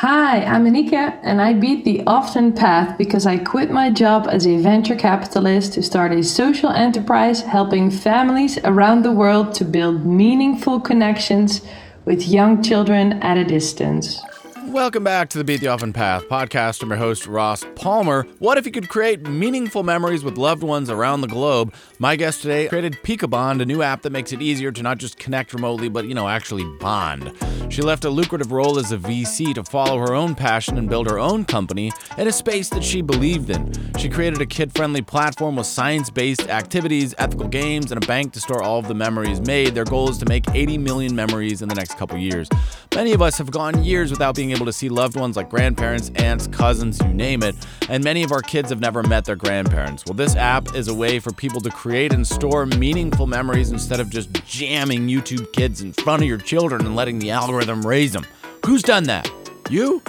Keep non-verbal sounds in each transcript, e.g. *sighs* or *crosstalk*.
Hi, I'm Anieke, and I beat the often path because I quit my job as a venture capitalist to start a social enterprise helping families around the world to build meaningful connections with young children at a distance. Welcome back to the Beat the Often Path podcast. I'm your host, Ross Palmer. What if you could create meaningful memories with loved ones around the globe? My guest today created Peekabond, a new app that makes it easier to not just connect remotely, but, you know, actually bond. She left a lucrative role as a VC to follow her own passion and build her own company in a space that she believed in. She created a kid friendly platform with science based activities, ethical games, and a bank to store all of the memories made. Their goal is to make 80 million memories in the next couple years. Many of us have gone years without being able able to see loved ones like grandparents, aunts, cousins, you name it, and many of our kids have never met their grandparents. Well, this app is a way for people to create and store meaningful memories instead of just jamming YouTube kids in front of your children and letting the algorithm raise them. Who's done that? You?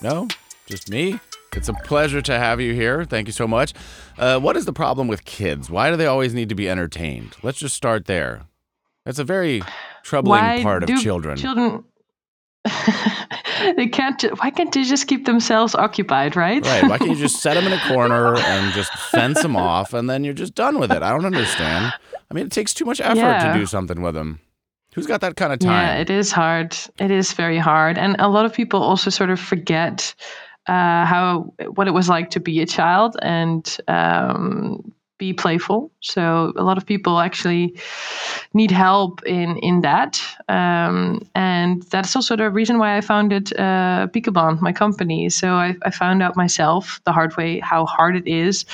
No? Just me? It's a pleasure to have you here. Thank you so much. Uh, what is the problem with kids? Why do they always need to be entertained? Let's just start there. That's a very troubling Why part of children. Children *laughs* they can't. Why can't they just keep themselves occupied, right? Right. Why can't you just *laughs* set them in a corner and just fence them off and then you're just done with it? I don't understand. I mean, it takes too much effort Yeah. to do something with them. Who's got that kind of time? Yeah, it is hard. It is very hard, and a lot of people also sort of forget uh, how what it was like to be a child and um, be playful. So a lot of people actually need help in in that, um, and that's also the reason why I founded uh, Peekabond, my company. So I, I found out myself the hard way how hard it is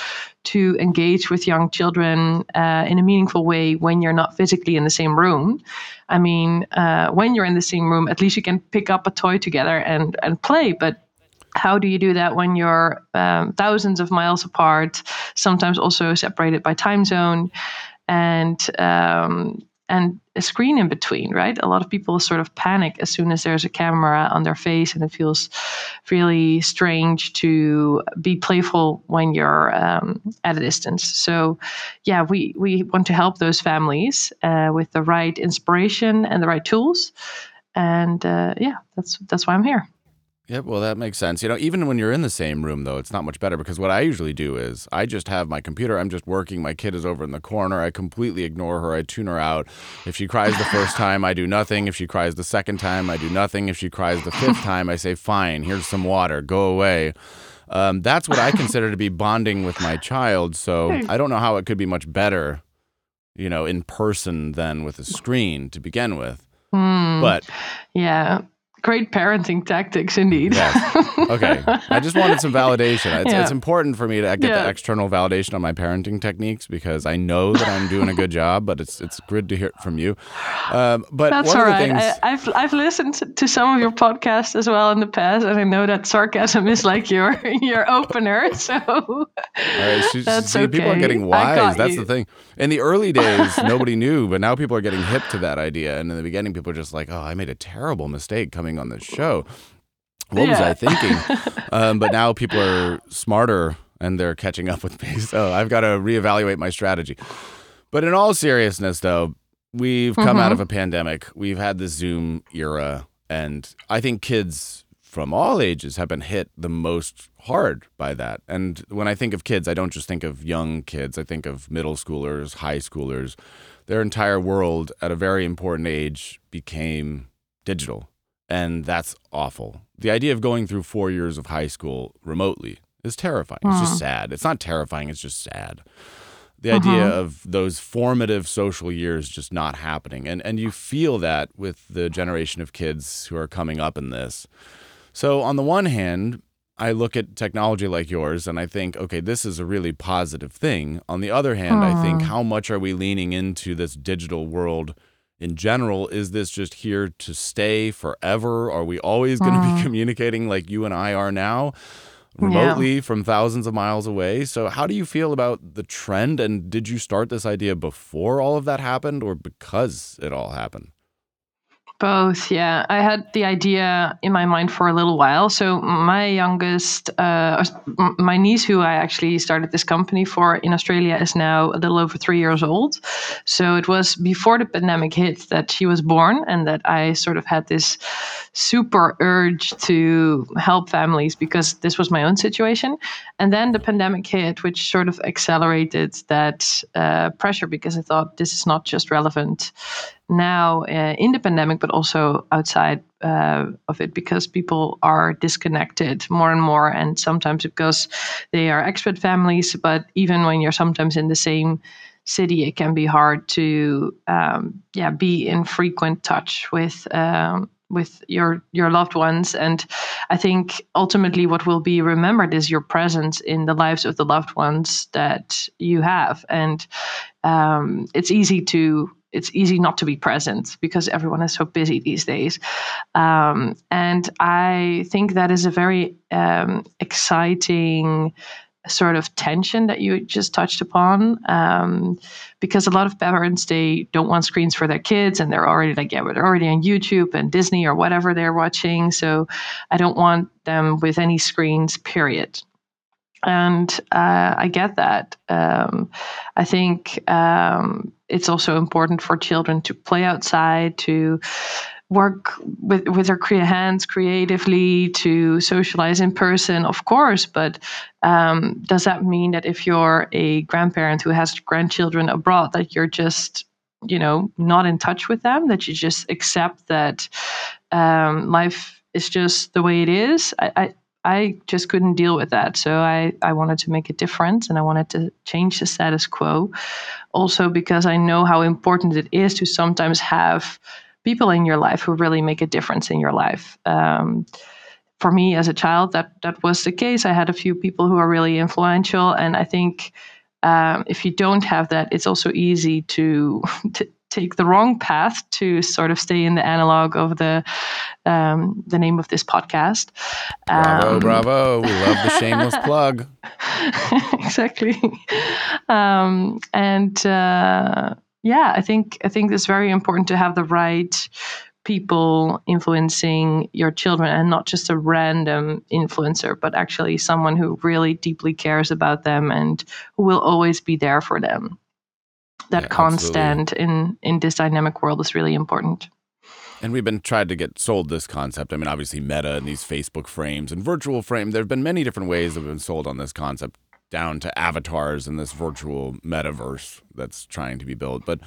to engage with young children uh, in a meaningful way when you're not physically in the same room. I mean, uh, when you're in the same room, at least you can pick up a toy together and and play. But how do you do that when you're um, thousands of miles apart, sometimes also separated by time zone, and um, and a screen in between, right? A lot of people sort of panic as soon as there's a camera on their face, and it feels really strange to be playful when you're um, at a distance. So, yeah, we we want to help those families uh, with the right inspiration and the right tools, and uh, yeah, that's that's why I'm here. Yep, well, that makes sense. You know, even when you're in the same room, though, it's not much better because what I usually do is I just have my computer, I'm just working, my kid is over in the corner, I completely ignore her, I tune her out. If she cries the first *laughs* time, I do nothing. If she cries the second time, I do nothing. If she cries the fifth *laughs* time, I say, fine, here's some water, go away. Um, that's what I consider to be bonding with my child. So I don't know how it could be much better, you know, in person than with a screen to begin with. Hmm. But Yeah, great parenting tactics indeed. Yes. *laughs* Okay. I just wanted some validation. It's, Yeah. it's important for me to get Yeah. the external validation on my parenting techniques because I know that I'm doing a good job, but it's it's good to hear it from you. Um, but That's one all of the things, I, I've I've listened to some of your podcasts as well in the past, and I know that sarcasm is like your *laughs* your opener. *laughs* So all right, she- that's see, people are getting wise. That's you. the thing. In the early days, nobody knew, but now people are getting hip to that idea. And in the beginning, people are just like, "Oh, I made a terrible mistake coming on this show. What was I thinking?" *laughs* um, but now people are smarter and they're catching up with me. *laughs* So I've got to reevaluate my strategy. But in all seriousness, though, we've come out Mhm. of a pandemic. We've had the Zoom era, and I think kids from all ages have been hit the most hard by that. And when I think of kids, I don't just think of young kids. I think of middle schoolers, high schoolers. Their entire world at a very important age became digital. And that's awful. The idea of going through four years of high school remotely is terrifying. It's just sad. It's not terrifying, it's just sad. The idea uh-huh. of those formative social years just not happening. And and you feel that with the generation of kids who are coming up in this. So on the one hand, I look at technology like yours and I think, okay, this is a really positive thing. On the other hand, I think how much are we leaning into this digital world in general? Is this just here to stay forever? Are we always going to be mm. communicating like you and I are now? Remotely from thousands of miles away. So, how do you feel about the trend? And did you start this idea before all of that happened or because it all happened? Both, yeah. I had the idea in my mind for a little while. So my youngest, uh, my niece, who I actually started this company for in Australia, is now a little over three years old. So it was before the pandemic hit that she was born, and that I sort of had this super urge to help families because this was my own situation. And then the pandemic hit, which sort of accelerated that uh, pressure because I thought this is not just relevant now uh, in the pandemic, but also outside uh, of it, because people are disconnected more and more, and sometimes because they are expat families. But even when you're sometimes in the same city, it can be hard to um, yeah be in frequent touch with. Um, with your your loved ones and i think ultimately what will be remembered is your presence in the lives of the loved ones that you have and um, it's easy to it's easy not to be present because everyone is so busy these days. Um, and I think that is a very um, exciting sort of tension that you just touched upon um, because a lot of parents they don't want screens for their kids and they're already like yeah they're already on youtube and disney or whatever they're watching so i don't want them with any screens period and uh, I get that. Um, I think um, it's also important for children to play outside, to work with with their cre- hands creatively, to socialize in person, of course. But um, does that mean that if you're a grandparent who has grandchildren abroad, that you're just you know not in touch with them, that you just accept that um, life is just the way it is? I, I I just couldn't deal with that. So I, I wanted to make a difference and I wanted to change the status quo. Also, because I know how important it is to sometimes have people in your life who really make a difference in your life. Um, for me as a child, that that was the case. I had a few people who are really influential, and I think um, if you don't have that, it's also easy to, *laughs* to take the wrong path to sort of stay in the analog of the um, the name of this podcast. Bravo, um, bravo! We love the shameless *laughs* plug. *laughs* exactly, um, and uh, yeah, I think I think it's very important to have the right people influencing your children and not just a random influencer but actually someone who really deeply cares about them and who will always be there for them that yeah, constant in in this dynamic world is really important. And we've been tried to get sold this concept. I mean, obviously, Meta and these Facebook frames and virtual frame. There have been many different ways that have been sold on this concept, down to avatars and this virtual metaverse that's trying to be built. But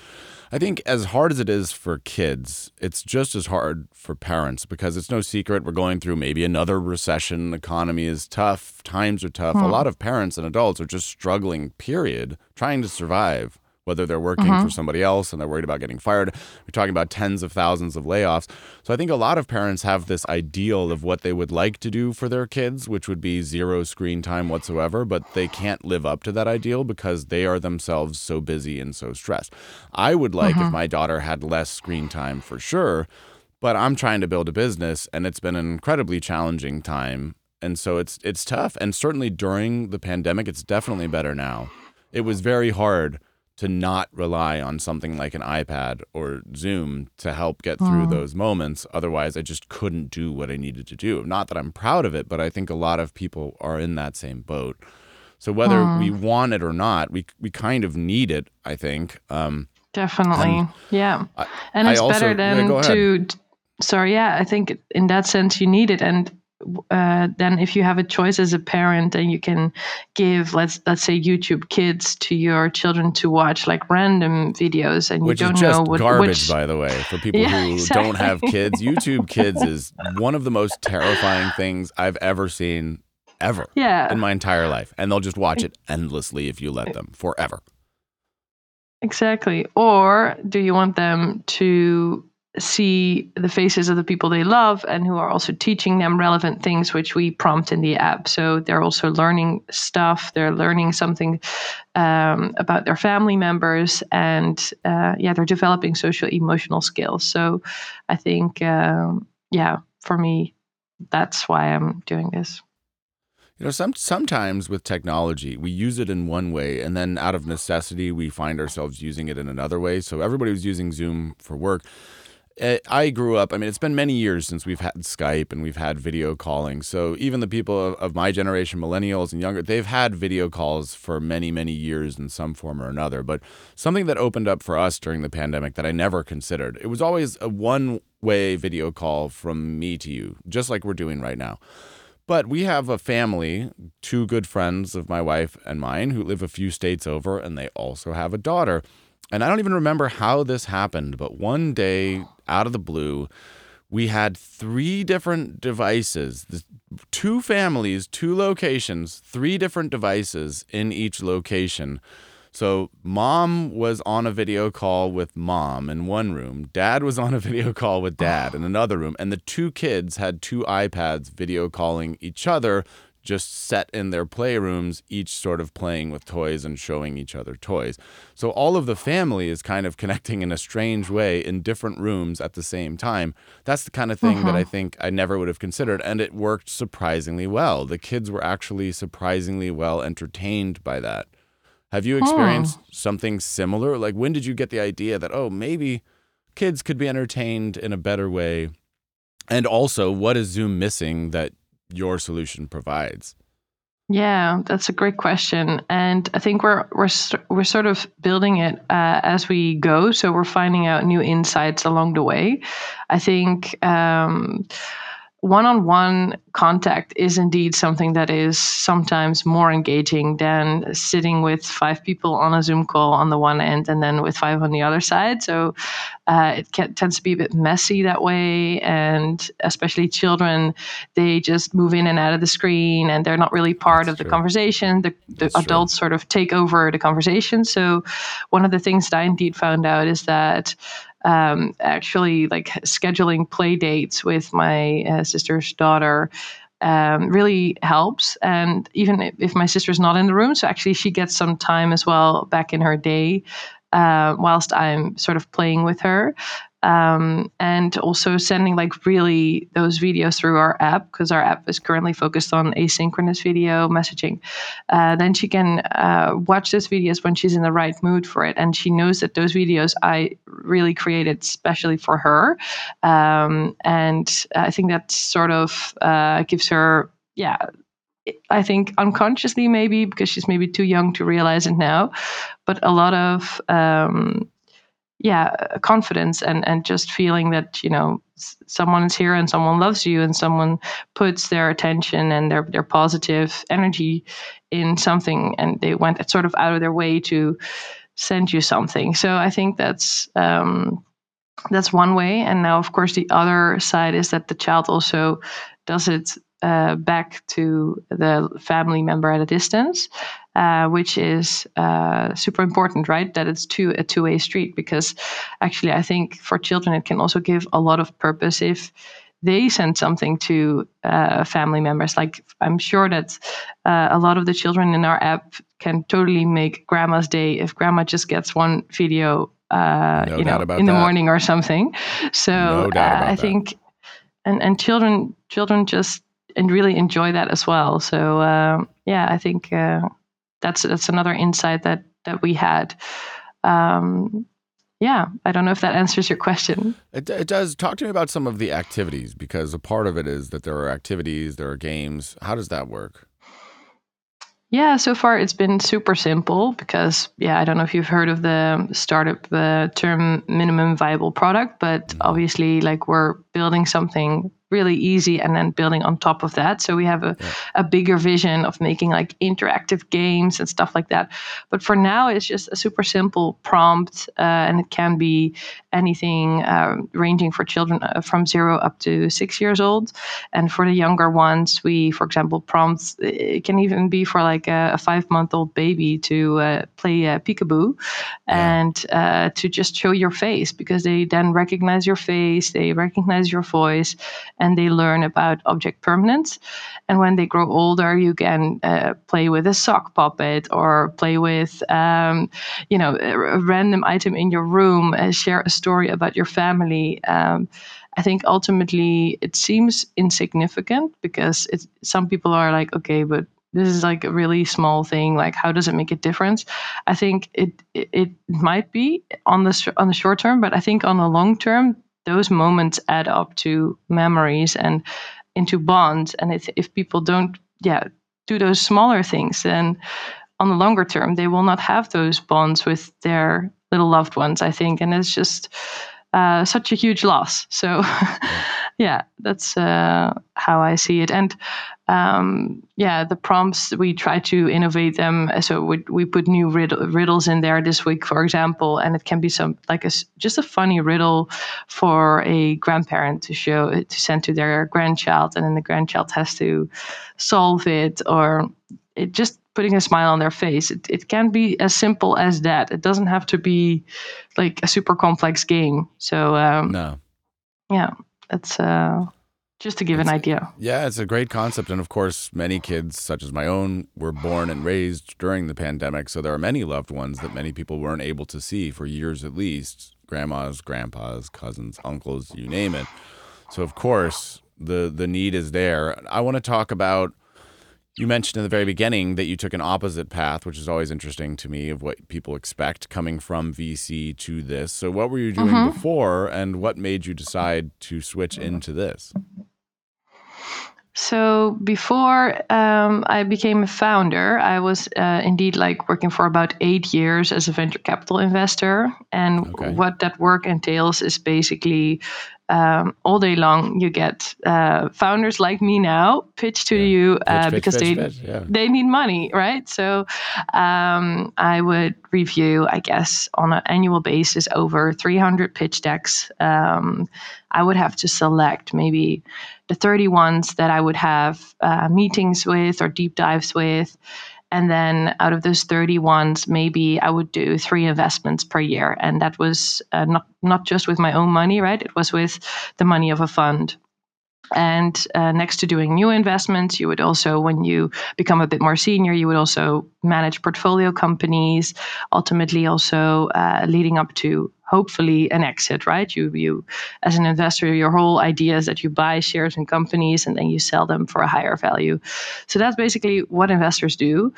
I think as hard as it is for kids, it's just as hard for parents because it's no secret we're going through maybe another recession. Economy is tough, times are tough. Hmm. A lot of parents and adults are just struggling. Period, trying to survive whether they're working mm-hmm. for somebody else and they're worried about getting fired. We're talking about tens of thousands of layoffs. So I think a lot of parents have this ideal of what they would like to do for their kids, which would be zero screen time whatsoever, but they can't live up to that ideal because they are themselves so busy and so stressed. I would like mm-hmm. if my daughter had less screen time for sure, but I'm trying to build a business and it's been an incredibly challenging time. And so it's it's tough and certainly during the pandemic it's definitely better now. It was very hard to not rely on something like an iPad or Zoom to help get through mm. those moments. Otherwise, I just couldn't do what I needed to do. Not that I'm proud of it, but I think a lot of people are in that same boat. So whether mm. we want it or not, we we kind of need it. I think. Um, Definitely, yeah. I, and it's also, better than yeah, to. Sorry, yeah, I think in that sense you need it, and uh, then if you have a choice as a parent and you can give let's let's say YouTube Kids to your children to watch like random videos and which you don't is just know what, garbage which, by the way for people *laughs* yeah, who exactly. don't have kids YouTube *laughs* Kids is one of the most terrifying things I've ever seen ever yeah. in my entire life and they'll just watch it endlessly if you let them forever exactly or do you want them to see the faces of the people they love and who are also teaching them relevant things which we prompt in the app. So they're also learning stuff. They're learning something um, about their family members and uh, yeah they're developing social emotional skills. So i think um, yeah for me that's why i'm doing this. You know, some sometimes with technology, we use it in one way, and then out of necessity, we find ourselves using it in another way. So everybody was using Zoom for work Eh, I grew up, I mean, it's been many years since we've had Skype and we've had video calling. So even the people of, of, my generation, millennials and younger, they've had video calls for many, many years in some form or another. But something that opened up for us during the pandemic that I never considered, it was always a one way video call from me to you, just like we're doing right now. But we have a family, two good friends of my wife and mine, who live a few states over, and they also have a daughter. And I don't even remember how this happened, but one day out of the blue, we had three different devices, two families, two locations, three different devices in each location so mom was on a video call with mom in one room. Dad was on a *laughs* video call with dad in *sighs* another room. And the two kids had two iPads video calling each other, just set in their playrooms, each sort of playing with toys and showing each other toys. So all of the family is kind of *laughs* connecting in a strange way in different rooms at the same time. That's the kind of thing uh-huh. that I mm-hmm. think I never would have considered. And it worked surprisingly well. The kids were actually surprisingly well entertained by that. Have you experienced oh. something similar? Like, when did you get the idea that, oh, maybe kids could be entertained in a better way? And also, what is Zoom missing that your solution provides? Yeah, that's a great question, and I think we're we're we're sort of building it uh, as we go. So we're finding out new insights along the way. I think. Um, one-on-one contact is indeed something that is sometimes more engaging than sitting with five people on a zoom call on the one end and then with five on the other side. So uh, it can, tends to be a bit messy that way. And especially children they just move in and out of the screen and they're not really part That's of the conversation. The, the adults true. sort of take over the conversation. So one of the things that i indeed found out is that um, actually like scheduling play dates with my uh, sister's daughter um, really helps. And even if my sister's not in the room, so actually she gets some time as well back in her day uh, whilst I'm sort of playing with her um, and also sending like really those videos through our app because our app is currently focused on asynchronous video messaging. Uh, then she can uh, watch those videos when she's in the right mood for it, and she knows that those videos I really created specially for her, um, and I think that sort of uh, gives her yeah I think unconsciously maybe because she's maybe too young to realize it now, but a lot of um, yeah confidence and and just feeling that you know someone is here and someone loves you and someone puts their attention and their their positive energy in something and they went sort of out of their way to send you something. So i think that's um, that's one way. And now of course the other side is that the child also does it uh, back to the family member at a distance, uh, which is uh, super important, right? That it's two a two way street because actually, I think for children it can also give a lot of purpose if they send something to uh, family members. Like I'm sure that uh, a lot of the children in our app can totally make grandma's day if grandma just gets one video. Uh, no you know, in that. the morning or something. So no I think, and and children children just and really enjoy that as well. So uh, yeah, I think uh, that's that's another insight that that we had. Um, yeah, I don't know if that answers your question. It, it does. Talk to me about some of the activities because a part of it is that there are activities, there are games. How does that work? Yeah, so far it's been super simple because, yeah, I don't know if you've heard of the startup uh, term minimum viable product, but obviously, like, we're building something really easy and then building on top of that so we have a, yeah. a bigger vision of making like interactive games and stuff like that but for now it's just a super simple prompt uh, and it can be anything uh, ranging for children uh, from zero up to six years old and for the younger ones we for example prompts it can even be for like a, a five month old baby to uh, play peekaboo yeah. and uh, to just show your face because they then recognize your face they recognize your voice and they learn about object permanence. And when they grow older, you can uh, play with a sock puppet or play with, um, you know, a random item in your room, uh, share a story about your family. Um, I think ultimately it seems insignificant because it's, some people are like, okay, but this is like a really small thing like how does it make a difference i think it it, it might be on the on the short term but i think on the long term those moments add up to memories and into bonds. And if, if people don't, yeah, do those smaller things, then on the longer term, they will not have those bonds with their little loved ones, I think. And it's just uh, such a huge loss. So, *laughs* yeah, that's uh, how I see it. And um, yeah, the prompts we try to innovate them. So we, we put new riddle, riddles in there this week, for example, and it can be some like a just a funny riddle for a grandparent to show to send to their grandchild, and then the grandchild has to solve it, or it just putting a smile on their face. It it can be as simple as that. It doesn't have to be like a super complex game. So um, No. yeah, that's uh, just to give an idea. Yeah, it's a great concept. And of course, many kids, such as my own, were born and raised during the pandemic. So there are many loved ones that many people weren't able to see for years at least grandmas, grandpas, cousins, uncles, you name it. So, of course, the, the need is there. I want to talk about. You mentioned in the very beginning that you took an opposite path, which is always interesting to me of what people expect coming from VC to this. So, what were you doing before, and what made you decide to switch into this? So before um, I became a founder, I was uh, indeed like working for about eight years as a venture capital investor. And Okay. what that work entails is basically um, all day long you get uh, founders like me now pitch to you uh, pitch, because pitch, they pitch, yeah. they need money, right? So um, I would review, I guess, on an annual basis over 300 pitch decks. Um, I would have to select maybe the 30 ones that I would have uh, meetings with or deep dives with. And then out of those 30 ones, maybe I would do three investments per year. And that was uh, not, not just with my own money, right? It was with the money of a fund. And uh, next to doing new investments, you would also, when you become a bit more senior, you would also manage portfolio companies, ultimately also uh, leading up to hopefully an exit, right? You, you, as an investor, your whole idea is that you buy shares in companies and then you sell them for a higher value. So that's basically what investors do.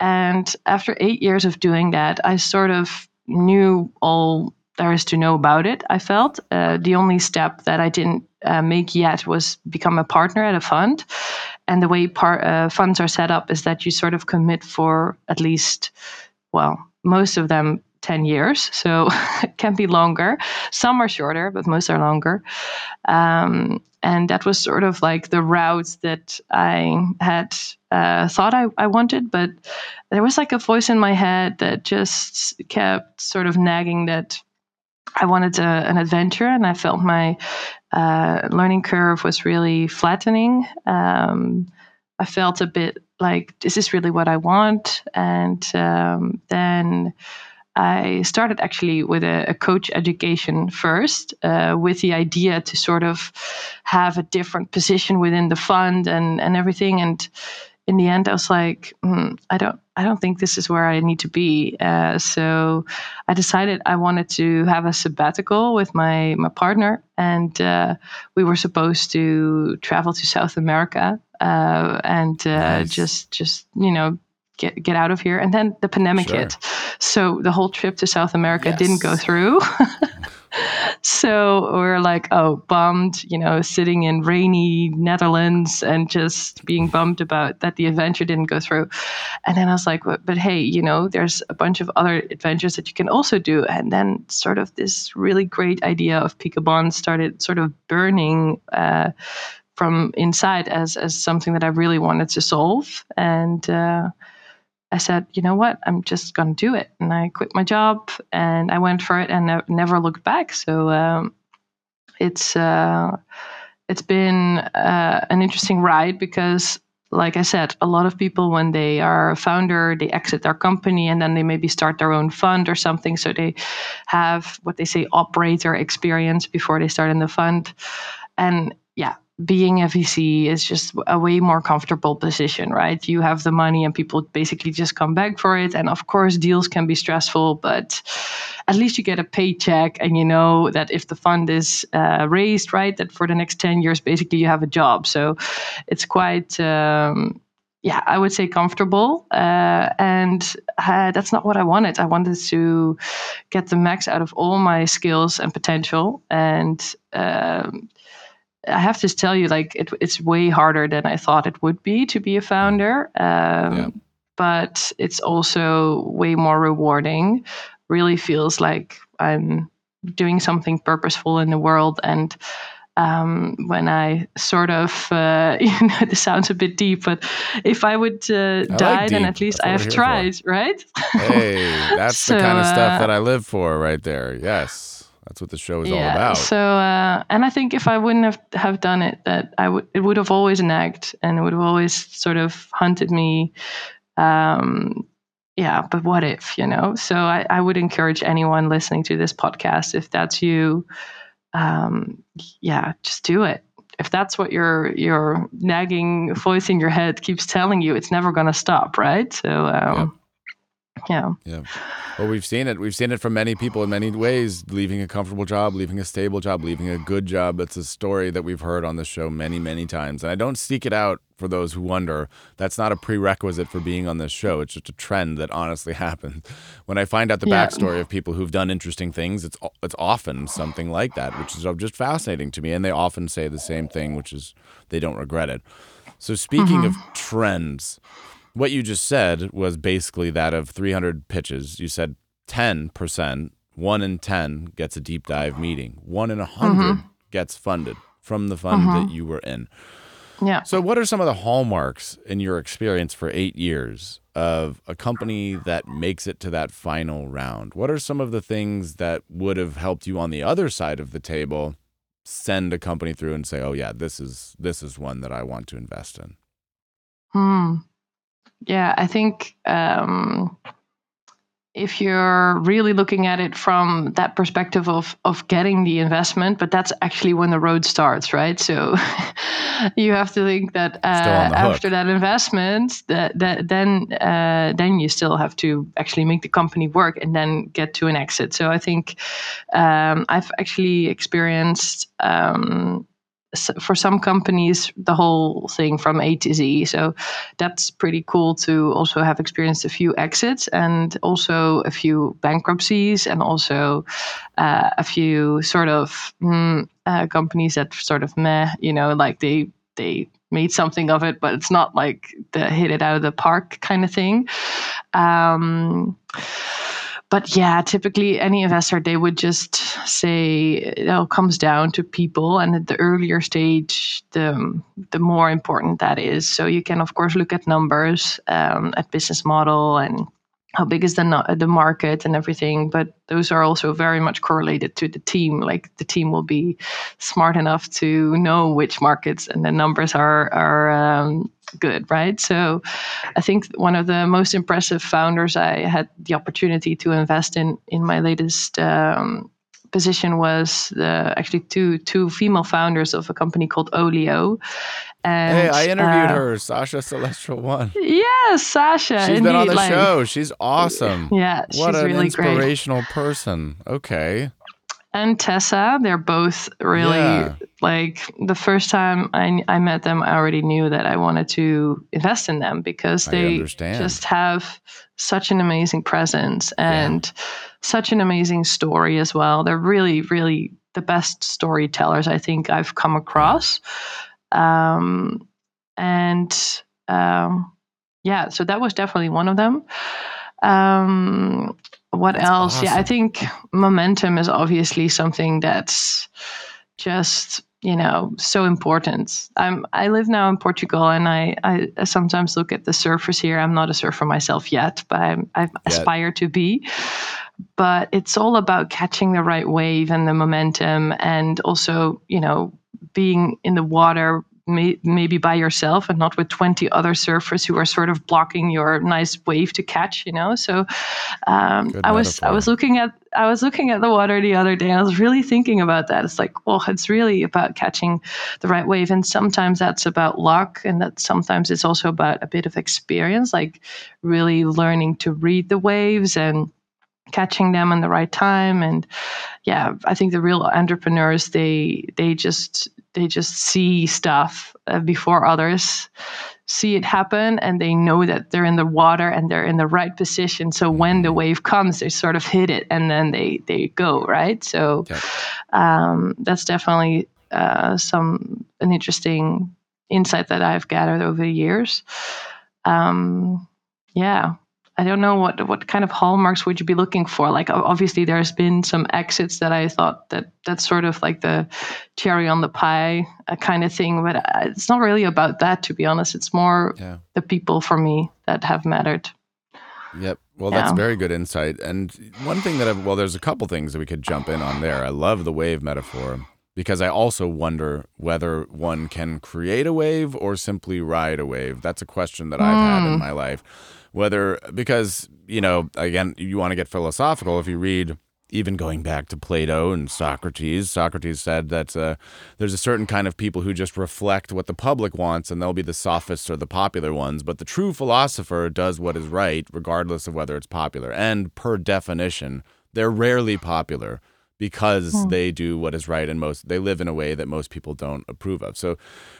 And after eight years of doing that, I sort of knew all there is to know about it. I felt uh, the only step that I didn't uh, make yet was become a partner at a fund. And the way par- uh, funds are set up is that you sort of commit for at least, well, most of them 10 years. So *laughs* it can be longer. Some are shorter, but most are longer. Um, and that was sort of like the route that I had uh, thought I, I wanted. But there was like a voice in my head that just kept sort of nagging that I wanted a, an adventure, and I felt my uh, learning curve was really flattening. Um, I felt a bit like is this is really what I want, and um, then I started actually with a, a coach education first, uh, with the idea to sort of have a different position within the fund and and everything. And in the end, I was like, hmm, I don't, I don't think this is where I need to be. Uh, so I decided I wanted to have a sabbatical with my my partner, and uh, we were supposed to travel to South America uh, and uh, Nice. just just you know get get out of here. And then the pandemic Sure. hit, so the whole trip to South America didn't go through. *laughs* so we're like, oh, bummed, you know, sitting in rainy Netherlands and just being bummed about that the adventure didn't go through. And then I was like, but, but hey, you know, there's a bunch of other adventures that you can also do. And then sort of this really great idea of Peekabond started sort of burning. Uh, from inside as as something that I really wanted to solve, and uh, I said, you know what, I'm just going to do it. And I quit my job and I went for it and ne- never looked back. So um, it's uh, it's been uh, an interesting ride because, like I said, a lot of people when they are a founder, they exit their company and then they maybe start their own fund or something. So they have what they say operator experience before they start in the fund. And yeah, being a VC is just a way more comfortable position, right? You have the money and people basically just come back for it. And of course, deals can be stressful, but at least you get a paycheck and you know that if the fund is uh, raised, right, that for the next 10 years, basically you have a job. So it's quite. Um, yeah, I would say comfortable. Uh, and uh, that's not what I wanted. I wanted to get the max out of all my skills and potential. And um, I have to tell you, like, it, it's way harder than I thought it would be to be a founder. Um, yeah. But it's also way more rewarding. Really feels like I'm doing something purposeful in the world. And um, when I sort of, uh, *laughs* you know, this sounds a bit deep, but if I would uh, I die, like then at least that's I have tried, for. *laughs* right? hey, that's so, the kind of stuff uh, that I live for right there. Yes. That's what the show is yeah, all about. So, uh, and I think if I wouldn't have, have done it, that I would, it would have always nagged and it would have always sort of hunted me. Um, yeah, but what if, you know? So I, I would encourage anyone listening to this podcast, if that's you, um, yeah, just do it. If that's what your your nagging voice in your head keeps telling you, it's never going to stop, right? So, um, yeah. yeah. Well, we've seen it. We've seen it from many people in many ways leaving a comfortable job, leaving a stable job, leaving a good job. It's a story that we've heard on the show many, many times. And I don't seek it out for those who wonder. That's not a prerequisite for being on this show. It's just a trend that honestly *laughs* happens. When I find out the yeah. backstory of people who've done interesting things, it's it's often something like that, which is just fascinating to me. And they often say the same thing, which is they don't regret it. So speaking mm-hmm. of trends, what you just said was basically that of 300 pitches. You said 10%, one in 10 gets a deep dive meeting, one in 100 mm-hmm. gets funded from the fund mm-hmm. that you were in. Yeah. So, what are some of the hallmarks in your experience for eight years of a company that makes it to that final round? What are some of the things that would have helped you on the other side of the table send a company through and say, "Oh yeah, this is this is one that I want to invest in"? Hmm yeah, I think um, if you're really looking at it from that perspective of of getting the investment, but that's actually when the road starts, right? So *laughs* you have to think that uh, after that investment, that that then uh, then you still have to actually make the company work and then get to an exit. So I think um, I've actually experienced. Um, for some companies the whole thing from A to Z. So that's pretty cool to also have experienced a few exits and also a few bankruptcies and also uh, a few sort of mm, uh, companies that sort of meh, you know, like they they made something of it, but it's not like the hit it out of the park kind of thing. Um, but yeah, typically any investor they would just say it all comes down to people, and at the earlier stage, the the more important that is. So you can of course look at numbers, um, at business model, and how big is the the market and everything but those are also very much correlated to the team. Like the team will be smart enough to know which markets and the numbers are are um, good right? So i think one of the most impressive founders i had the opportunity to invest in in my latest um, position was the, actually two two female founders of a company called Olio. And, hey, I interviewed uh, her, Saasha Celestial-One. Yes, Saasha. She's indeed, been on the like, show. She's awesome. Yeah, what an really inspirational great. person. Okay. And Tessa, they're both really yeah. like the first time I, I met them, I already knew that I wanted to invest in them because they just have such an amazing presence and. Yeah such an amazing story as well. They're really, really the best storytellers I think I've come across. Um, and um, yeah, so that was definitely one of them. Um, what that's else? Awesome. Yeah, I think momentum is obviously something that's just you know so important i'm i live now in portugal and i i sometimes look at the surfers here i'm not a surfer myself yet but I'm, i aspire to be but it's all about catching the right wave and the momentum and also you know being in the water may, maybe by yourself and not with 20 other surfers who are sort of blocking your nice wave to catch you know? So um, i was i was looking at i was looking at the water the other day and i was really thinking about that. It's like well it's really about catching the right wave and sometimes that's about luck and that sometimes it's also about a bit of experience like really learning to read the waves and catching them in the right time. And yeah i think the real entrepreneurs they they just they just see stuff uh, before others see it happen. And they know that they're in the water and they're in the right position. So when the wave comes they sort of hit it and then they they go right? So um, that's definitely uh, some an interesting insight that i've gathered over the years. Um, yeah I don't know what what kind of hallmarks would you be looking for? Like obviously there's been some exits that I thought that that's sort of like the cherry on the pie uh, kind of thing, but uh, it's not really about that to be honest. It's more yeah. the people for me that have mattered. Yep. Well, yeah. that's very good insight. And one thing that I've, well, there's a couple things that we could jump in on there. I love the wave metaphor because I also wonder whether one can create a wave or simply ride a wave. That's a question that I've had in hmm. my life whether because you know again you want to get philosophical if you read even going back to Plato and Socrates, Socrates said that uh, there's a certain kind of people who just reflect what the public wants, and they'll be the sophists or the popular ones. But the true philosopher does what is right, regardless of whether it's popular. And per definition, they're rarely popular because hmm. they do what is right and most they live in a way that most people don't approve of. So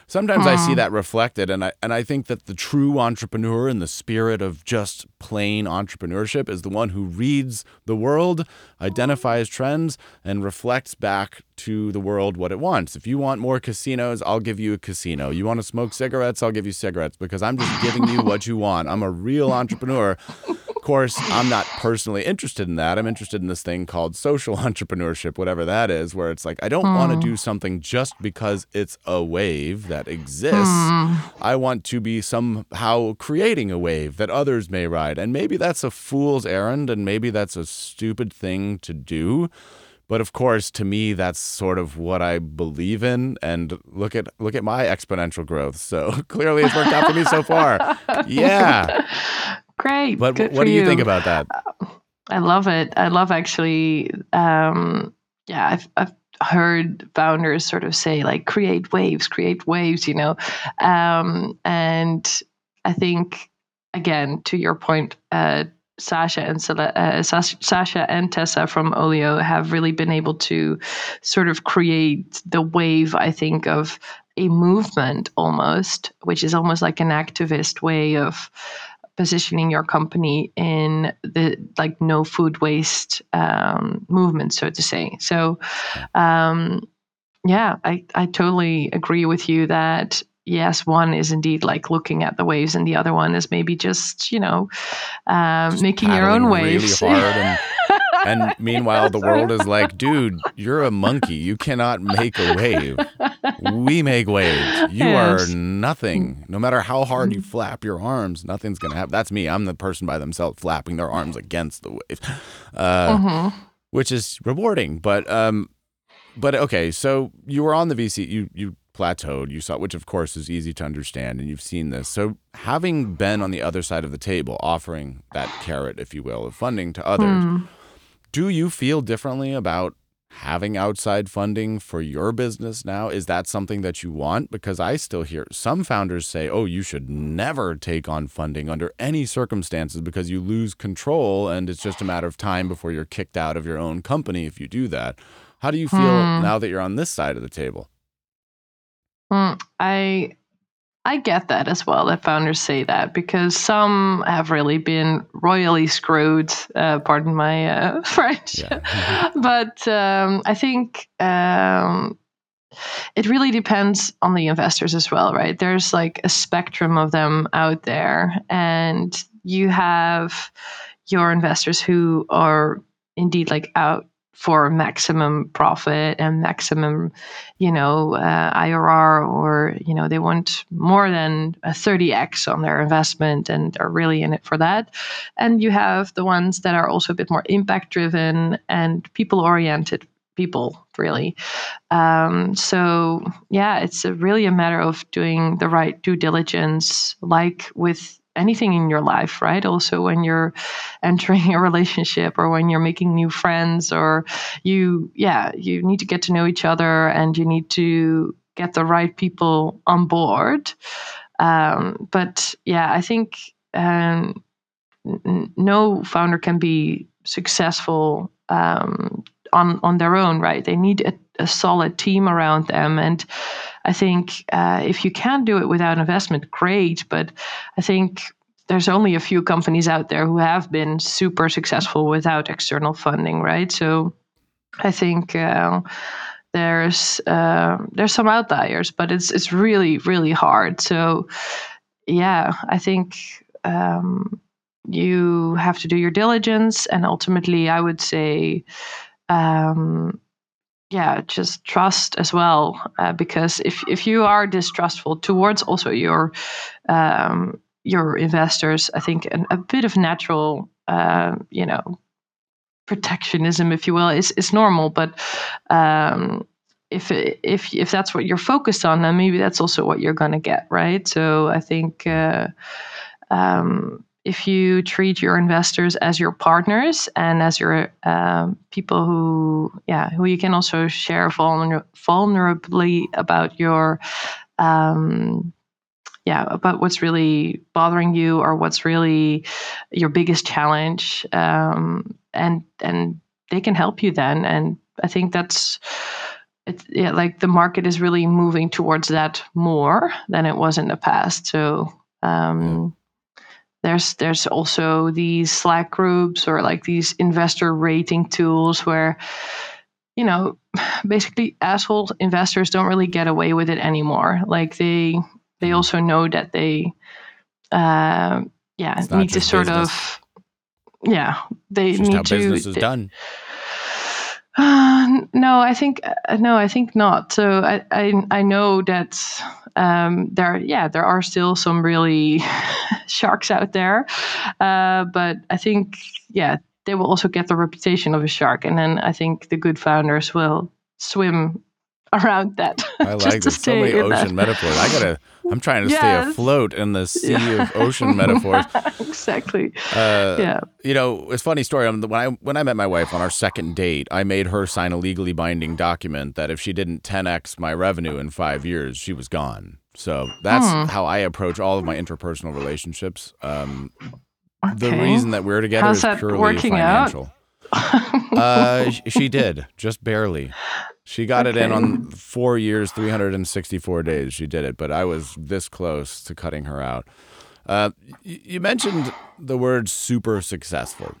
sometimes. I see hmm. that reflected and I and I think that the true entrepreneur in the spirit of just plain entrepreneurship is the one who reads the world, identifies trends and reflects back to the world what it wants. If you want more casinos, I'll give you a casino. You want to smoke cigarettes, I'll give you cigarettes because I'm just giving you what you want. I'm a real entrepreneur *laughs* course, I'm not personally interested in that. I'm interested in this thing called social *laughs* entrepreneurship, whatever that is, where it's like, I don't want to do something just because it's a wave that exists. Hmm. I want to be somehow creating a wave that others may ride. And maybe that's a fool's errand and maybe that's a stupid thing to do. But of course, to me, that's sort of what I believe in. And look at look at my exponential growth. So *laughs* clearly, it's worked out for me so far. *laughs* Yeah. Great. But Good what do you, you, think about that? I love it. I love actually. Um, yeah, I've, I've heard founders sort of say like create waves, create waves. You know, um, and I think again to your point. Uh, Saasha and uh, Saasha and Tessa from Olio have really been able to sort of create the wave, I think, of a movement almost, which is almost like an activist way of positioning your company in the like no food waste um, movement, so to say. So, um, yeah, I, I totally agree with you that yes, one is indeed like looking at the waves, and the other one is maybe just you know um, making your own waves. Really hard and *laughs* and *laughs* meanwhile, the world is like, dude, you're a monkey. You cannot make a wave. We make waves. You *laughs* yes. are nothing. No matter how hard you flap your arms, nothing's going to happen. That's me. I'm the person by themselves flapping their arms against the wave, uh, mm-hmm. which is rewarding. But, um, but okay, so you were on the VC, you, you plateaued, you saw, which of course is easy to understand, and you've seen this. So, having been on the other side of the table, offering that carrot, if you will, of funding to others, mm. Do you feel differently about having outside funding for your business now? Is that something that you want? Because I still hear some founders say, oh, you should never take on funding under any circumstances because you lose control and it's just a matter of time before you're kicked out of your own company if you do that. How do you feel hmm. now that you're on this side of the table? Hmm. I I get that as well, that founders say that because some have really been royally screwed, uh, pardon my uh, *laughs* French. Yeah. *laughs* but um, I think um, it really depends on the investors as well, right? There's like a spectrum of them out there, and you have your investors who are indeed like out for maximum profit and maximum, you know, uh, IRR, or you know, they want more than a 30x on their investment and are really in it for that. And you have the ones that are also a bit more impact driven and people oriented people really um, so yeah it's a really a matter of doing the right due diligence like with anything in your life, right? Also, when you're entering a relationship or when you're making new friends, or you, yeah, you need to get to know each other and you need to get the right people on board. Um, but yeah, I think um, n- no founder can be successful um, on on their own, right? They need a, a solid team around them. And I think uh, if you can do it without investment, great. But I think there's only a few companies out there who have been super successful without external funding, right? So I think uh, there's uh, there's some outliers, but it's it's really really hard. So yeah, I think um, you have to do your diligence, and ultimately, I would say. Um, yeah, just trust as well, uh, because if if you are distrustful towards also your um, your investors, I think an, a bit of natural, uh, you know, protectionism, if you will, is is normal. But um, if if if that's what you're focused on, then maybe that's also what you're going to get, right? So I think. Uh, um, if you treat your investors as your partners and as your um, people who, yeah, who you can also share vulner- vulnerably about your um, yeah about what's really bothering you or what's really your biggest challenge um, and and they can help you then. And i think that's it's yeah, like the market is really moving towards that more than it was in the past. So um, there's there's also these slack groups or like these investor rating tools where you know *sighs* basically asshole investors don't really get away with it anymore like they they mm-hmm. also know that they uh, yeah need to sort business. of yeah they it's need how to business is they, done uh, *sighs* no i think uh, no i think not. So i i, I know that um, there yeah there are still some really *laughs* sharks out there. Uh, but i think yeah they will also get the reputation of a shark. And then i think the good founders will swim around that. *laughs* I like this. So many ocean that. metaphors. I gotta. I'm trying to yes. stay afloat in the sea yeah. of ocean *laughs* metaphors. exactly. Uh, yeah. You know, it's funny story. When I when I met my wife on our second date, I made her sign a legally binding document that if she didn't 10x my revenue in five years, she was gone. So that's hmm. how I approach all of my interpersonal relationships. Um, okay. The reason that we're together How's is purely financial. Out? uh, *laughs* she did just barely. She got okay. it in on four years, 364 days. She did it, but I was this close to cutting her out. Uh, you mentioned the word super successful.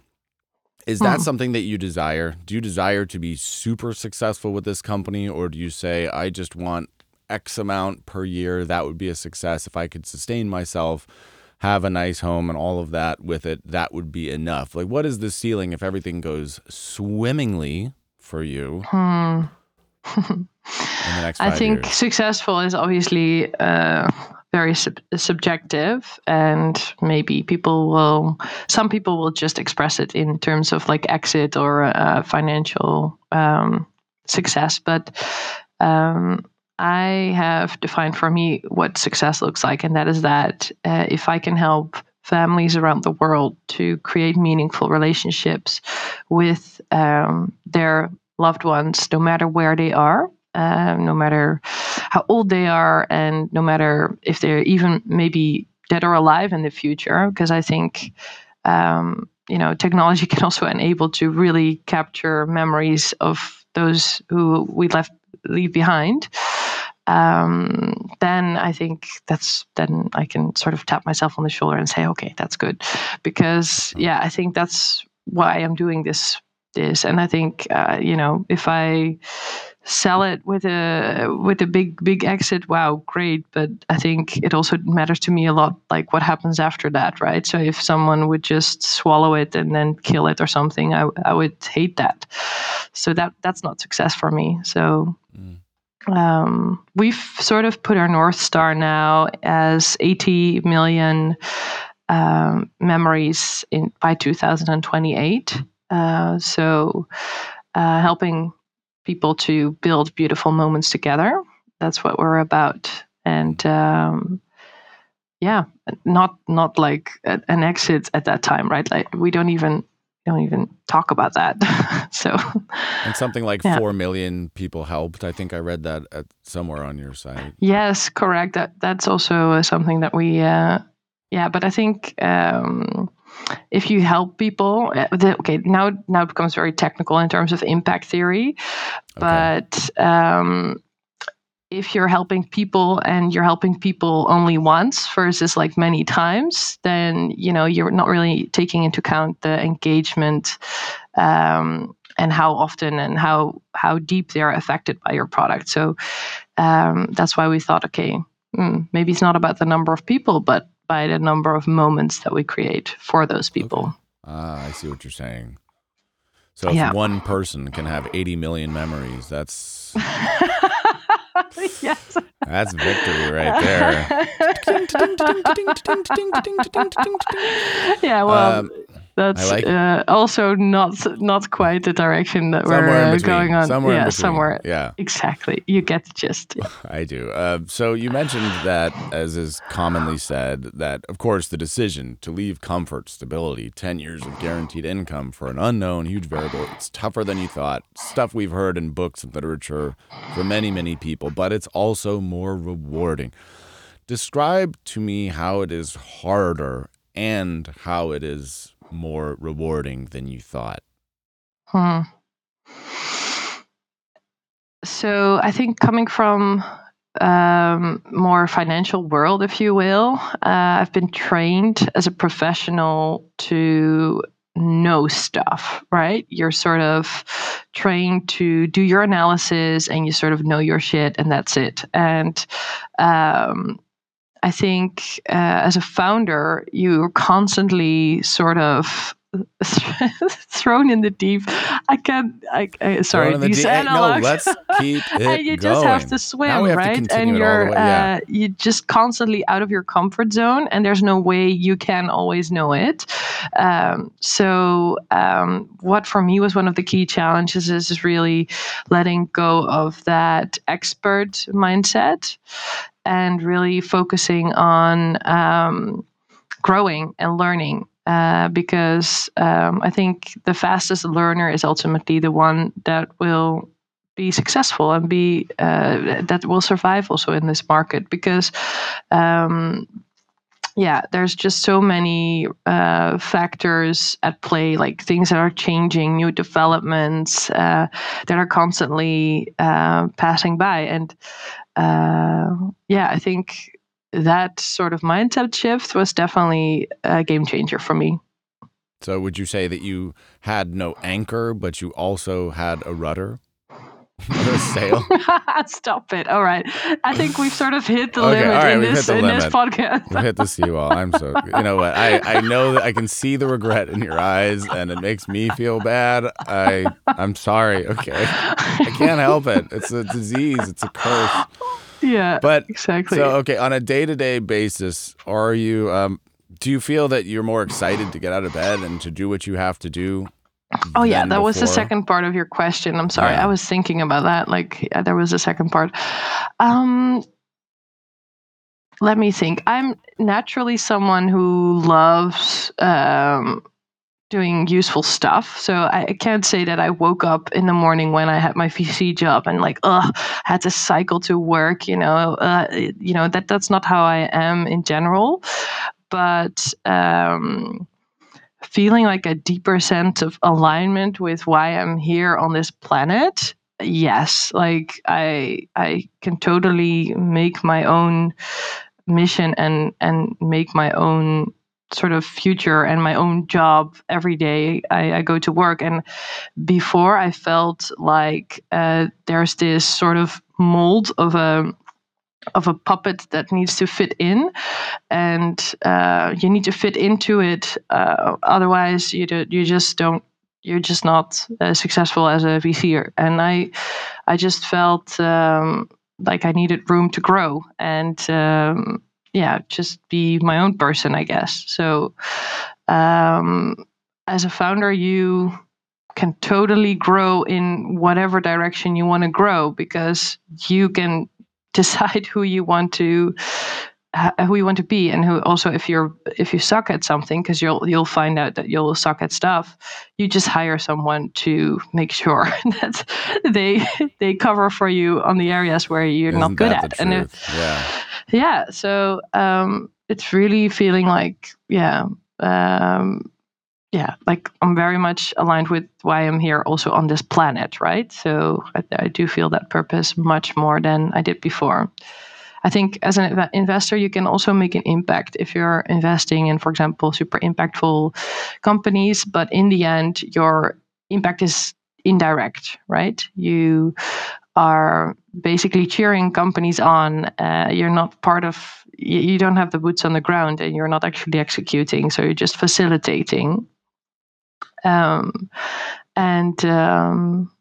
Is that hmm. something that you desire? Do you desire to be super successful with this company, or do you say, I just want X amount per year? That would be a success. If I could sustain myself, have a nice home, and all of that with it, that would be enough. Like, what is the ceiling if everything goes swimmingly for you? Hmm. *laughs* I think years? successful is obviously uh, very sub- subjective, and maybe people will, some people will just express it in terms of like exit or uh, financial um, success. But um, I have defined for me what success looks like, and that is that uh, if I can help families around the world to create meaningful relationships with um, their loved ones, no matter where they are, um, no matter how old they are, and no matter if they're even maybe dead or alive in the future. Because I think, um, you know, technology *laughs* can also enable to really capture memories of those who we left leave behind. Um, then I think that's then I can sort of tap myself on the shoulder and say, okay, that's good, because yeah, I think that's why I'm doing this this. And I think uh, you know if I sell it with a with a big big exit wow great. But i think it also matters to me a lot like what happens after that right? So if someone would just swallow it and then kill it or something i, I would hate that. So that that's not success for me. So mm. um, we've sort of put our north star now as 80 million um, memories in by 2028 uh, so, uh, helping people to build beautiful moments together. That's what we're about. And um, yeah, not not like an exit at that time, right? Like we don't even don't even talk about that. *laughs* so and something like yeah. four million people helped. I think I read that at somewhere on your site. Yes, correct. That that's also uh, something that we uh, yeah, but I think um, if you help people, uh, okay, now now it becomes very technical in terms of impact theory, Okay. but um, if you're helping people and you're helping people only once versus like many times, then you know you're not really taking into account the engagement um, and how often and how how deep they are affected by your product. So um, that's why we thought, okay, mm, maybe it's not about the number of people, but by the number of moments that we create for those people. Ah, I see what you're saying. So if Yeah. one person can have 80 million memories, that's yes. that's victory right there. yeah, well, Um, that's like- uh, also not not quite the direction that we're uh, going on. Somewhere yeah, somewhere. Yeah. Exactly. You get the gist. *laughs* I do. Uh, so you mentioned that, as is commonly said, that of course the decision to leave comfort, stability, ten years of guaranteed income for an unknown, huge variable, it's tougher than you thought. Stuff we've heard in books and literature for many, many people, but it's also more rewarding. Describe to me how it is harder and how it is more rewarding than you thought. Hmm. So I think coming from um, more financial world, if you will, uh, I've been trained as a professional to know stuff, right? You're sort of trained to do your analysis and you sort of know your shit and that's it. And um, I think uh, as a founder, you're constantly sort of *laughs* thrown in the deep. I can't. I, I sorry. The these deep- Hey, no, analogs. let's keep *laughs* it and you going. just have to swim, to right? continue and it all the you're way, yeah. uh, you just constantly out of your comfort zone, and there's no way you can always know it. Um, so, um, what for me was one of the key challenges is, is really letting go of that expert mindset and really focusing on um, growing and learning. Uh, because um, I think the fastest learner is ultimately the one that will be successful and be uh, that will survive also in this market because um, yeah there's just so many uh, factors at play like things that are changing new developments uh, that are constantly uh, passing by and uh, yeah i think that sort of mindset shift was definitely a game changer for me So would you say that you had no anchor, but you also had a rudder? *laughs* a sail? *laughs* Stop it. All right. I think we've sort of hit the Okay, limit right, in we've this the in this limit. podcast. You hit the seawall. I'm so you know what? I, I know that I can see the regret in your eyes and it makes me feel bad. I I'm sorry, okay. I can't help it. It's a disease, it's a curse. yeah. But exactly. so okay, on a day-to-day basis, are you um do you feel that you're more excited to get out of bed and to do what you have to do? Oh yeah, that was the second part of your question. I'm sorry, Yeah. I was thinking about that. Like yeah, there was a second part. Um, let me think. I'm naturally someone who loves um, doing useful stuff. So I, I can't say that I woke up in the morning when I had my VC job and like, ugh, I had to cycle to work. You know, uh, you know that that's not how I am in general. But um, feeling like a deeper sense of alignment with why I'm here on this planet. Yes, like I I can totally make my own mission and and make my own sort of future and my own job every day I, I go to work and before I felt like uh, there's this sort of mold of a of a puppet that needs to fit in. And uh, you need to fit into it uh, otherwise you do, you just don't you're just not uh, successful as a VCer and I I just felt um, like I needed room to grow and um, yeah just be my own person I guess. So um, as a founder you can totally grow in whatever direction you want to grow because you can decide *laughs* who you want to uh, who you want to be and who also if you're if you suck at something because you'll you'll find out that you'll suck at stuff you just hire someone to make sure *laughs* that they they cover for you on the areas where you're not Isn't good at and truth? yeah. yeah so um it's really feeling like yeah um, yeah like i'm very much aligned with why i'm here also on this planet right so I, I do feel that purpose much more than i did before I think as an investor, you can also make an impact if you're investing in, for example, super impactful companies. But in the end, your impact is indirect, right? You are basically cheering companies on. Uh, you're not part of, you don't have the boots on the ground and you're not actually executing. So you're just facilitating. Um, and um,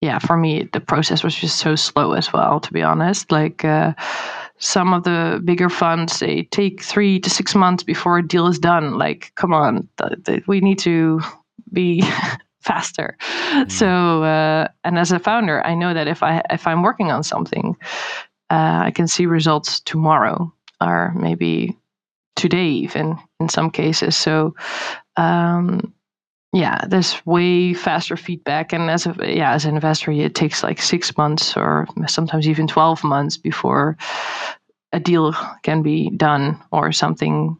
yeah, for me, the process was just so slow as well, to be honest. Like, uh, some of the bigger funds they take three to six months before a deal is done like come on th- th- we need to be *laughs* faster mm. so uh, and as a founder i know that if i if i'm working on something uh, i can see results tomorrow or maybe today even in some cases so um, yeah, there's way faster feedback, and as a yeah, as an investor, it takes like six months or sometimes even twelve months before a deal can be done or something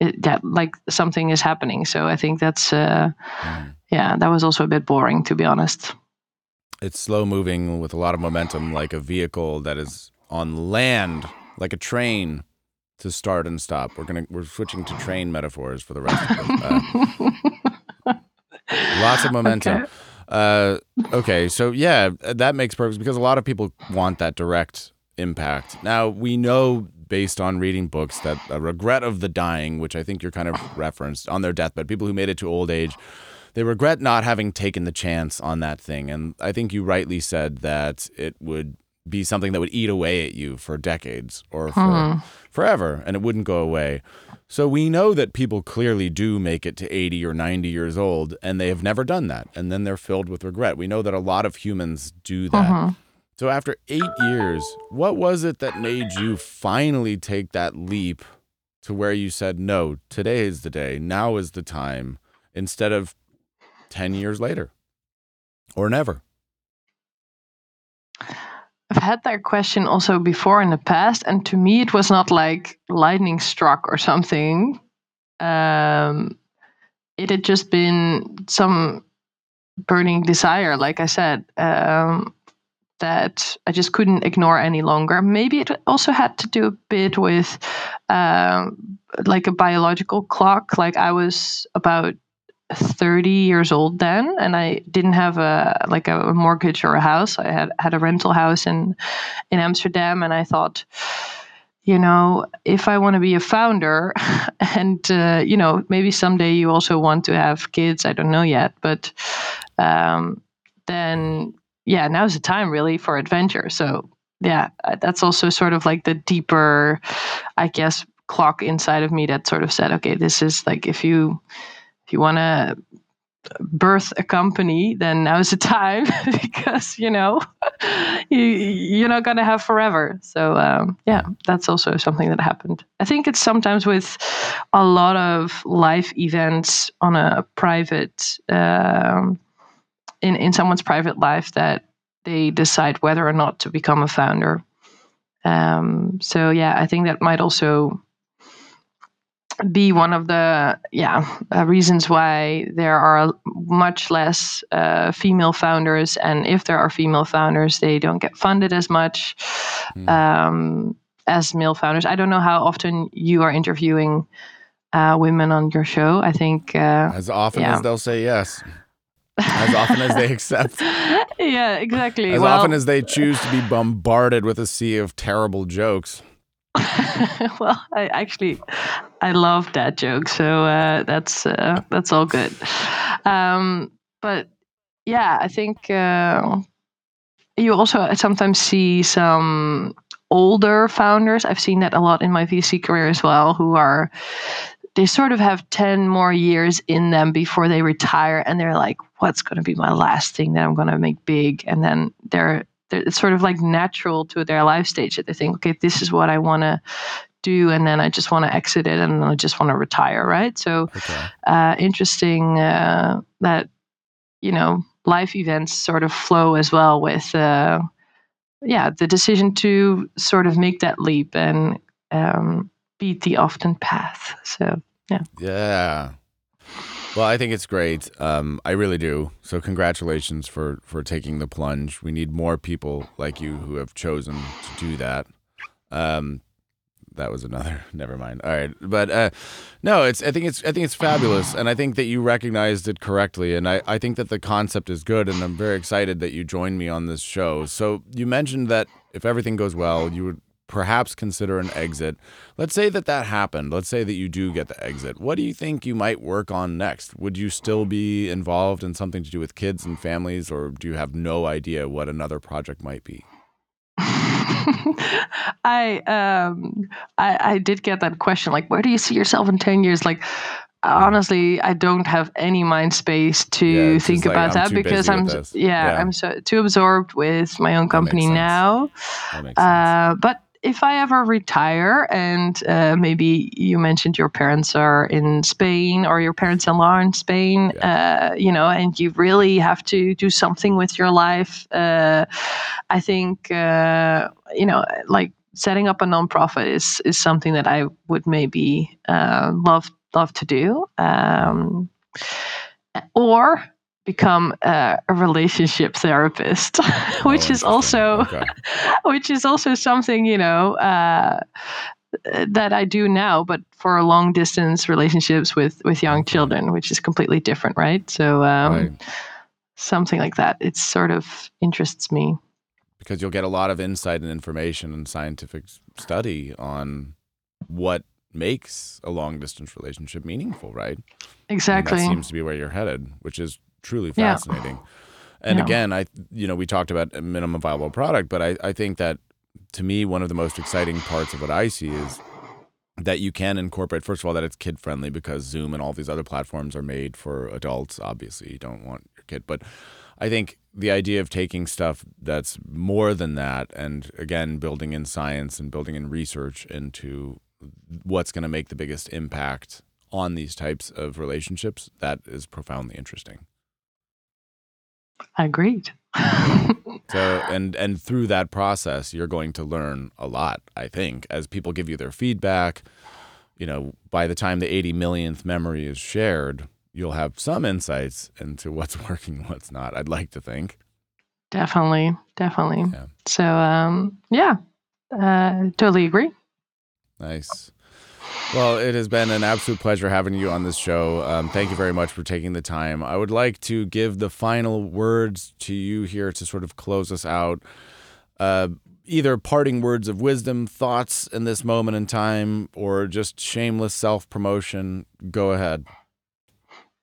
that like something is happening. So I think that's uh, mm. yeah, that was also a bit boring to be honest. It's slow moving with a lot of momentum, like a vehicle that is on land, like a train to start and stop. We're gonna we're switching to train metaphors for the rest of this. *laughs* Lots of momentum. Okay. Uh, okay, so yeah, that makes perfect because a lot of people want that direct impact. Now we know based on reading books that a regret of the dying, which I think you're kind of referenced on their deathbed, people who made it to old age, they regret not having taken the chance on that thing. And I think you rightly said that it would be something that would eat away at you for decades or for forever and it wouldn't go away. So we know that people clearly do make it to 80 or 90 years old and they have never done that. And then they're filled with regret. We know that a lot of humans do that. Uh-huh. So after eight years, what was it that made you finally take that leap to where you said, no, today is the day, now is the time, instead of 10 years later or never? Had that question also before in the past, and to me, it was not like lightning struck or something. Um, it had just been some burning desire, like I said, um, that I just couldn't ignore any longer. Maybe it also had to do a bit with um, like a biological clock. Like I was about 30 years old then and i didn't have a like a mortgage or a house. I had had a rental house in in amsterdam and i thought you know if i want to be a founder *laughs* and uh, you know maybe someday you also want to have kids i don't know yet but um, then yeah now's the time really for adventure. So yeah that's also sort of like the deeper i guess clock inside of me that sort of said okay this is like if you if you want to birth a company, then now's the time *laughs* because you know *laughs* you you're not gonna have forever. So um, yeah, that's also something that happened. I think it's sometimes with a lot of life events on a private um, in in someone's private life that they decide whether or not to become a founder. Um, so yeah, I think that might also be one of the yeah uh, reasons why there are much less uh, female founders, and if there are female founders, they don't get funded as much mm. um, as male founders. I don't know how often you are interviewing uh, women on your show. I think uh, as often yeah. as they'll say yes. as often as they *laughs* accept. Yeah, exactly. As well, often as they choose to be bombarded with a sea of terrible jokes. *laughs* well, I actually I love that joke, so uh, that's uh, that's all good. Um, but yeah, I think uh, you also sometimes see some older founders. I've seen that a lot in my VC career as well, who are they sort of have 10 more years in them before they retire and they're like what's going to be my last thing that i'm going to make big and then they're it's sort of like natural to their life stage that they think, okay, this is what I want to do, and then I just want to exit it, and I just want to retire, right? So, okay. uh, interesting uh, that you know life events sort of flow as well with, uh, yeah, the decision to sort of make that leap and um, beat the often path. So yeah. Yeah. Well, I think it's great. Um, I really do. So congratulations for for taking the plunge. We need more people like you who have chosen to do that. Um, that was another. *laughs* Never mind. All right, but uh, no, it's. I think it's. I think it's fabulous, and I think that you recognized it correctly, and I. I think that the concept is good, and I'm very excited that you joined me on this show. So you mentioned that if everything goes well, you would perhaps consider an exit. Let's say that that happened. Let's say that you do get the exit. What do you think you might work on next? Would you still be involved in something to do with kids and families, or do you have no idea what another project might be? *laughs* I um I, I did get that question like where do you see yourself in 10 years like honestly i don't have any mind space to Yeah, think like, about I'm that because i'm with s- this. yeah, Yeah. i'm so too absorbed with my own company now That makes sense. uh, but if i ever retire and uh, maybe you mentioned your parents are in spain or your parents-in-law are in spain uh, you know and you really have to do something with your life uh, i think uh, you know like setting up a nonprofit is is something that i would maybe uh, love love to do um, or become uh, a relationship therapist *laughs* Oh, which is also *laughs* Okay. which is also something you know uh, that I do now, but for long distance relationships with with young children, which is completely different, right? So um, Right. something like that. It sort of interests me. because you'll get a lot of insight and information and scientific study on what makes a long distance relationship meaningful, right? And Exactly. that seems to be where you're headed, which is truly Yeah. fascinating. And Yeah. again, I you know we talked about a minimum viable product, but I, I think that to me one of the most exciting parts of what I see is that you can incorporate first of all that it's kid friendly because Zoom and all these other platforms are made for adults. Obviously, you don't want your kid, but I think the idea of taking stuff that's more than that, and again building in science and building in research into what's going to make the biggest impact on these types of relationships, that is profoundly interesting. Agreed. *laughs* So and and through that process, you're going to learn a lot. I think as people give you their feedback, you know, by the time the 80 millionth memory is shared, you'll have some insights into what's *laughs* working, what's not. I'd like to think. definitely, definitely. Yeah. So um, yeah, uh, totally agree. Nice. Well, it has been an absolute pleasure having you on this show. Um, thank you very much for taking the time. I would like to give the final words to you here to sort of close us out. Uh, either parting words of wisdom, thoughts in this moment in time, or just shameless self promotion. Go ahead.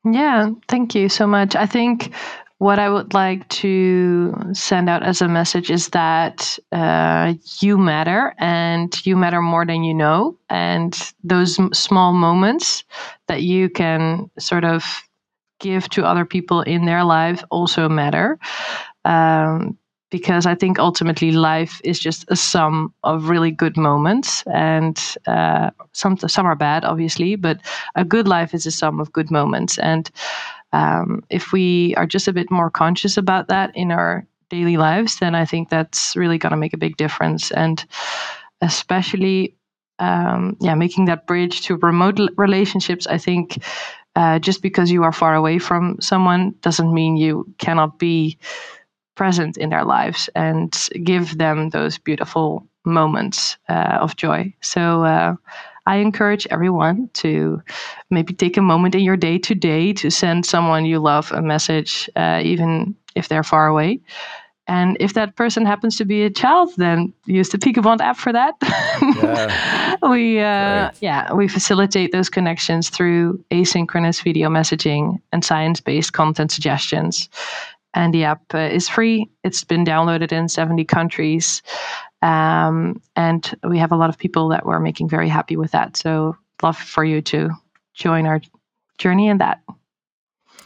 Yeah, thank you so much. I think what I would like to send out as a message is that uh, you matter and you matter more than you know. And those small moments that you can sort of give to other people in their life also matter. Um, because I think ultimately life is just a sum of really good moments, and uh, some some are bad, obviously, but a good life is a sum of good moments. And um, if we are just a bit more conscious about that in our daily lives, then I think that's really going to make a big difference. And especially, um, yeah, making that bridge to remote relationships, I think. Uh, just because you are far away from someone doesn't mean you cannot be present in their lives and give them those beautiful moments uh, of joy. So uh, I encourage everyone to maybe take a moment in your day today to send someone you love a message, uh, even if they're far away. And if that person happens to be a child, then use the Peekabond app for that. Yeah. *laughs* we uh, yeah we facilitate those connections through asynchronous video messaging and science-based content suggestions and the app uh, is free. It's been downloaded in 70 countries. Um, and we have a lot of people that were making very happy with that. So, love for you to join our journey in that.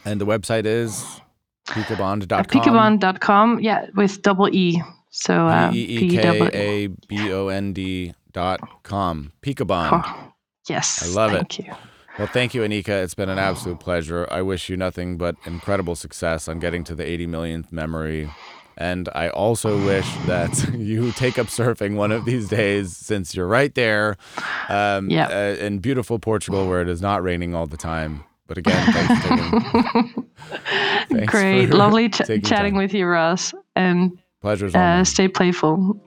And the website is peekabond.com. Peekabond.com, yeah, with double E. So, uh, P E E P K double- A B O N D dot com. Peekabond. Oh, yes. I love it. thank you. Well, thank you, Anieke. It's been an absolute pleasure. I wish you nothing but incredible success on getting to the 80 millionth memory And I also wish that *laughs* you take up surfing one of these days since you're right there um, Yeah. uh, in beautiful Portugal where it is not raining all the time. But again, thanks for taking, *laughs* thanks Great. Lovely ch- chatting time. with you, Ross. And Pleasure's uh, stay playful.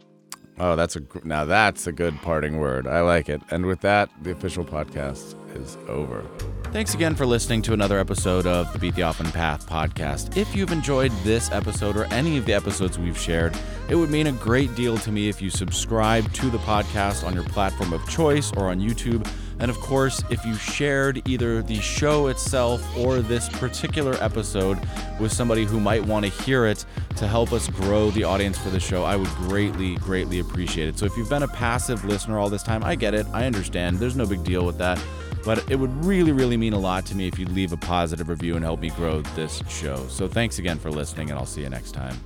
Oh, that's a now that's a good parting word. I like it. And with that, the official podcast is over. Thanks again for listening to another episode of the Beat the Often Path podcast. If you've enjoyed this episode or any of the episodes we've shared, it would mean a great deal to me if you subscribe to the podcast on your platform of choice or on YouTube. And of course, if you shared either the show itself or this particular episode with somebody who might want to hear it to help us grow the audience for the show, I would greatly, greatly appreciate it. So if you've been a passive listener all this time, I get it. I understand. There's no big deal with that. But it would really, really mean a lot to me if you'd leave a positive review and help me grow this show. So thanks again for listening, and I'll see you next time.